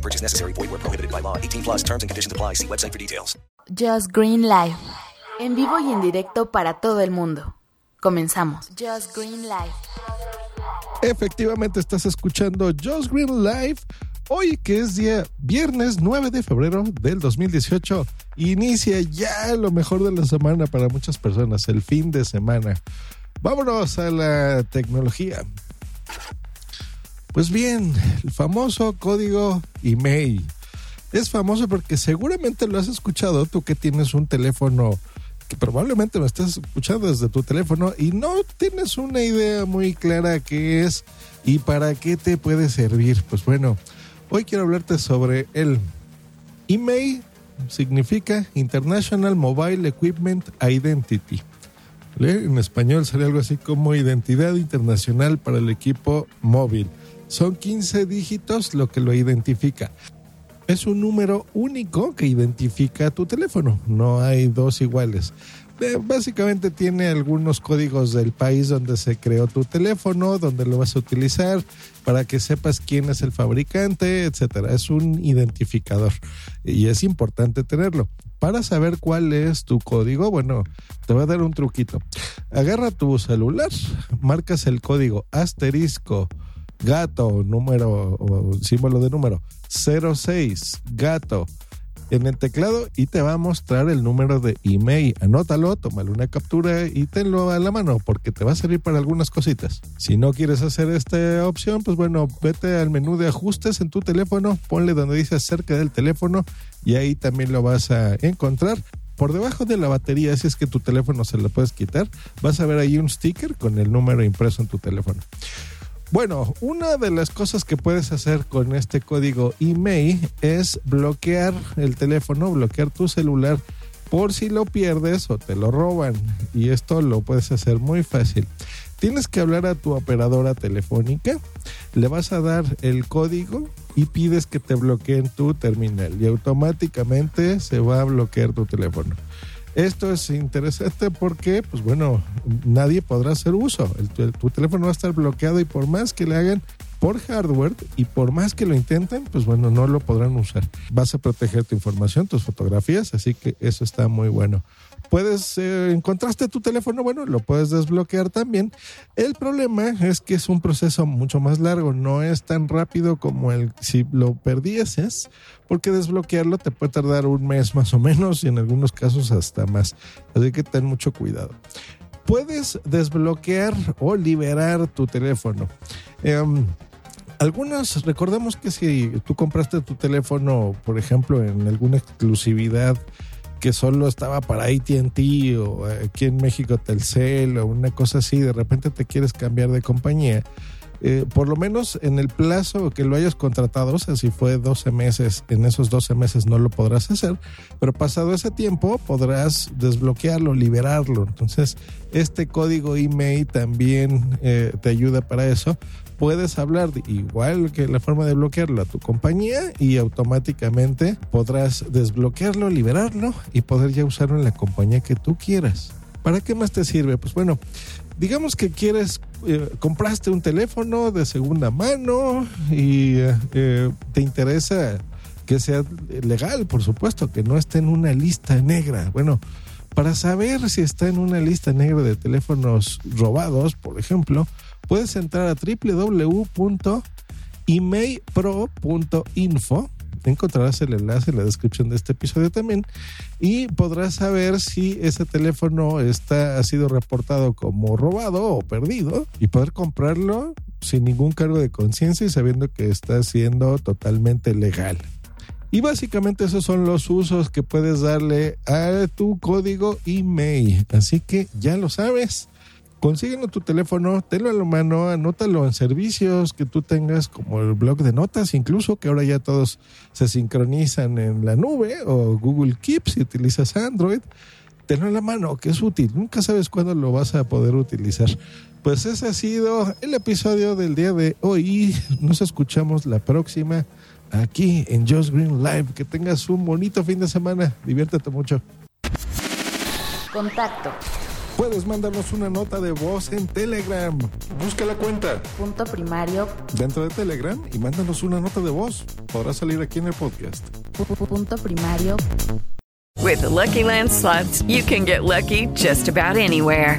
No purchase necessary. Void where prohibited by law. 18 plus terms and conditions apply. See website for details. Just Green Life. En vivo y en directo para todo el mundo. Comenzamos. Just Green Life. Efectivamente estás escuchando Just Green Live. Hoy que es día viernes 9 de febrero del 2018, inicia ya lo mejor de la semana para muchas personas, el fin de semana. Vámonos a la tecnología. Pues bien, el famoso código email. Es famoso porque seguramente lo has escuchado tú que tienes un teléfono que probablemente me estás escuchando desde tu teléfono y no tienes una idea muy clara qué es y para qué te puede servir. Pues bueno, hoy quiero hablarte sobre el email significa International Mobile Equipment Identity. En español sería algo así como identidad internacional para el equipo móvil. Son 15 dígitos lo que lo identifica. Es un número único que identifica tu teléfono. No hay dos iguales. Eh, Básicamente tiene algunos códigos del país donde se creó tu teléfono, donde lo vas a utilizar, para que sepas quién es el fabricante, etcétera. Es un identificador y es importante tenerlo. Para saber cuál es tu código, bueno, te voy a dar un truquito. Agarra tu celular, marcas el código asterisco gato, número o símbolo de número 06, gato en el teclado y te va a mostrar el número de email. Anótalo, tómale una captura y tenlo a la mano porque te va a servir para algunas cositas. Si no quieres hacer esta opción, pues bueno, vete al menú de ajustes en tu teléfono, ponle donde dice cerca del teléfono y ahí también lo vas a encontrar. Por debajo de la batería, si es que tu teléfono se lo puedes quitar, vas a ver ahí un sticker con el número impreso en tu teléfono. Bueno, una de las cosas que puedes hacer con este código email es bloquear el teléfono, bloquear tu celular por si lo pierdes o te lo roban. Y esto lo puedes hacer muy fácil. Tienes que hablar a tu operadora telefónica, le vas a dar el código y pides que te bloqueen tu terminal y automáticamente se va a bloquear tu teléfono. Esto es interesante porque, pues bueno, nadie podrá hacer uso. El- tu, tu teléfono va a estar bloqueado y por más que le hagan por hardware y por más que lo intenten, pues bueno, no lo podrán usar. Vas a proteger tu información, tus fotografías, así que eso está muy bueno. Puedes, eh, encontraste tu teléfono, bueno, lo puedes desbloquear también. El problema es que es un proceso mucho más largo, no es tan rápido como el si lo perdieses, porque desbloquearlo te puede tardar un mes más o menos y en algunos casos hasta más. Así que ten mucho cuidado. Puedes desbloquear o liberar tu teléfono. Em, algunas, recordemos que si tú compraste tu teléfono, por ejemplo, en alguna exclusividad que solo estaba para ATT o aquí en México Telcel o una cosa así, de repente te quieres cambiar de compañía, eh, por lo menos en el plazo que lo hayas contratado, o sea, si fue 12 meses, en esos 12 meses no lo podrás hacer, pero pasado ese tiempo podrás desbloquearlo, liberarlo. Entonces, este código email también eh, te ayuda para eso. Puedes hablar igual que la forma de bloquearlo a tu compañía y automáticamente podrás desbloquearlo, liberarlo y poder ya usarlo en la compañía que tú quieras. ¿Para qué más te sirve? Pues bueno, digamos que quieres, eh, compraste un teléfono de segunda mano y eh, eh, te interesa que sea legal, por supuesto, que no esté en una lista negra. Bueno, para saber si está en una lista negra de teléfonos robados, por ejemplo, puedes entrar a www.emailpro.info. Encontrarás el enlace en la descripción de este episodio también y podrás saber si ese teléfono está, ha sido reportado como robado o perdido y poder comprarlo sin ningún cargo de conciencia y sabiendo que está siendo totalmente legal. Y básicamente esos son los usos que puedes darle a tu código email. Así que ya lo sabes. Consíguelo tu teléfono, tenlo a la mano, anótalo en servicios que tú tengas, como el blog de notas, incluso que ahora ya todos se sincronizan en la nube o Google Keep si utilizas Android. Tenlo en la mano, que es útil. Nunca sabes cuándo lo vas a poder utilizar. Pues ese ha sido el episodio del día de hoy. Nos escuchamos la próxima aquí en Just Green Live. Que tengas un bonito fin de semana. Diviértete mucho. Contacto. Puedes mandarnos una nota de voz en Telegram. Busca la cuenta Punto primario. dentro de Telegram y mándanos una nota de voz. Podrá salir aquí en el podcast. pu- pu- Punto primario. With the Lucky Land slots, you can get lucky just about anywhere.